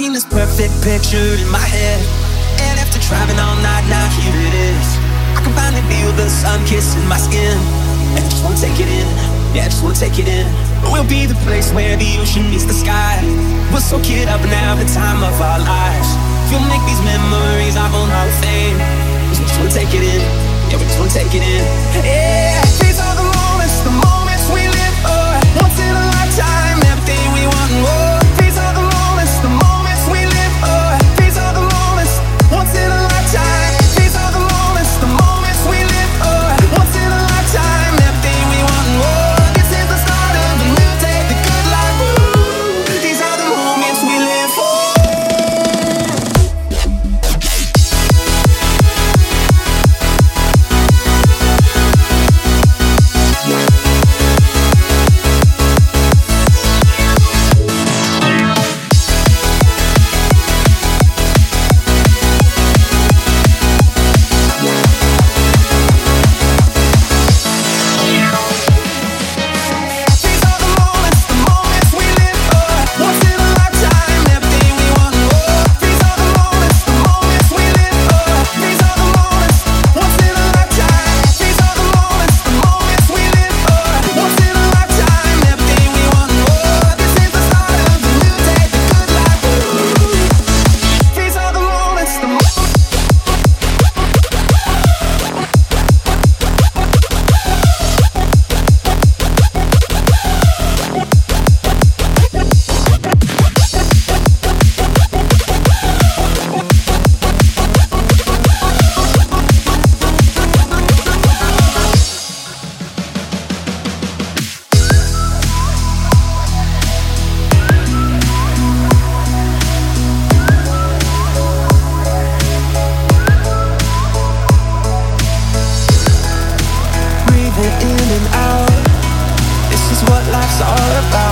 seen this perfect picture in my head. And after driving all night, now here it is. I can finally feel the sun kissing my skin. And I just wanna take it in. Yeah, I just wanna take it in. We'll be the place where the ocean meets the sky. We'll soak it up and have the time of our lives. You'll make these memories our own Hall of Fame. We just wanna take it in. Yeah, we just wanna take it in. Yeah. it's all about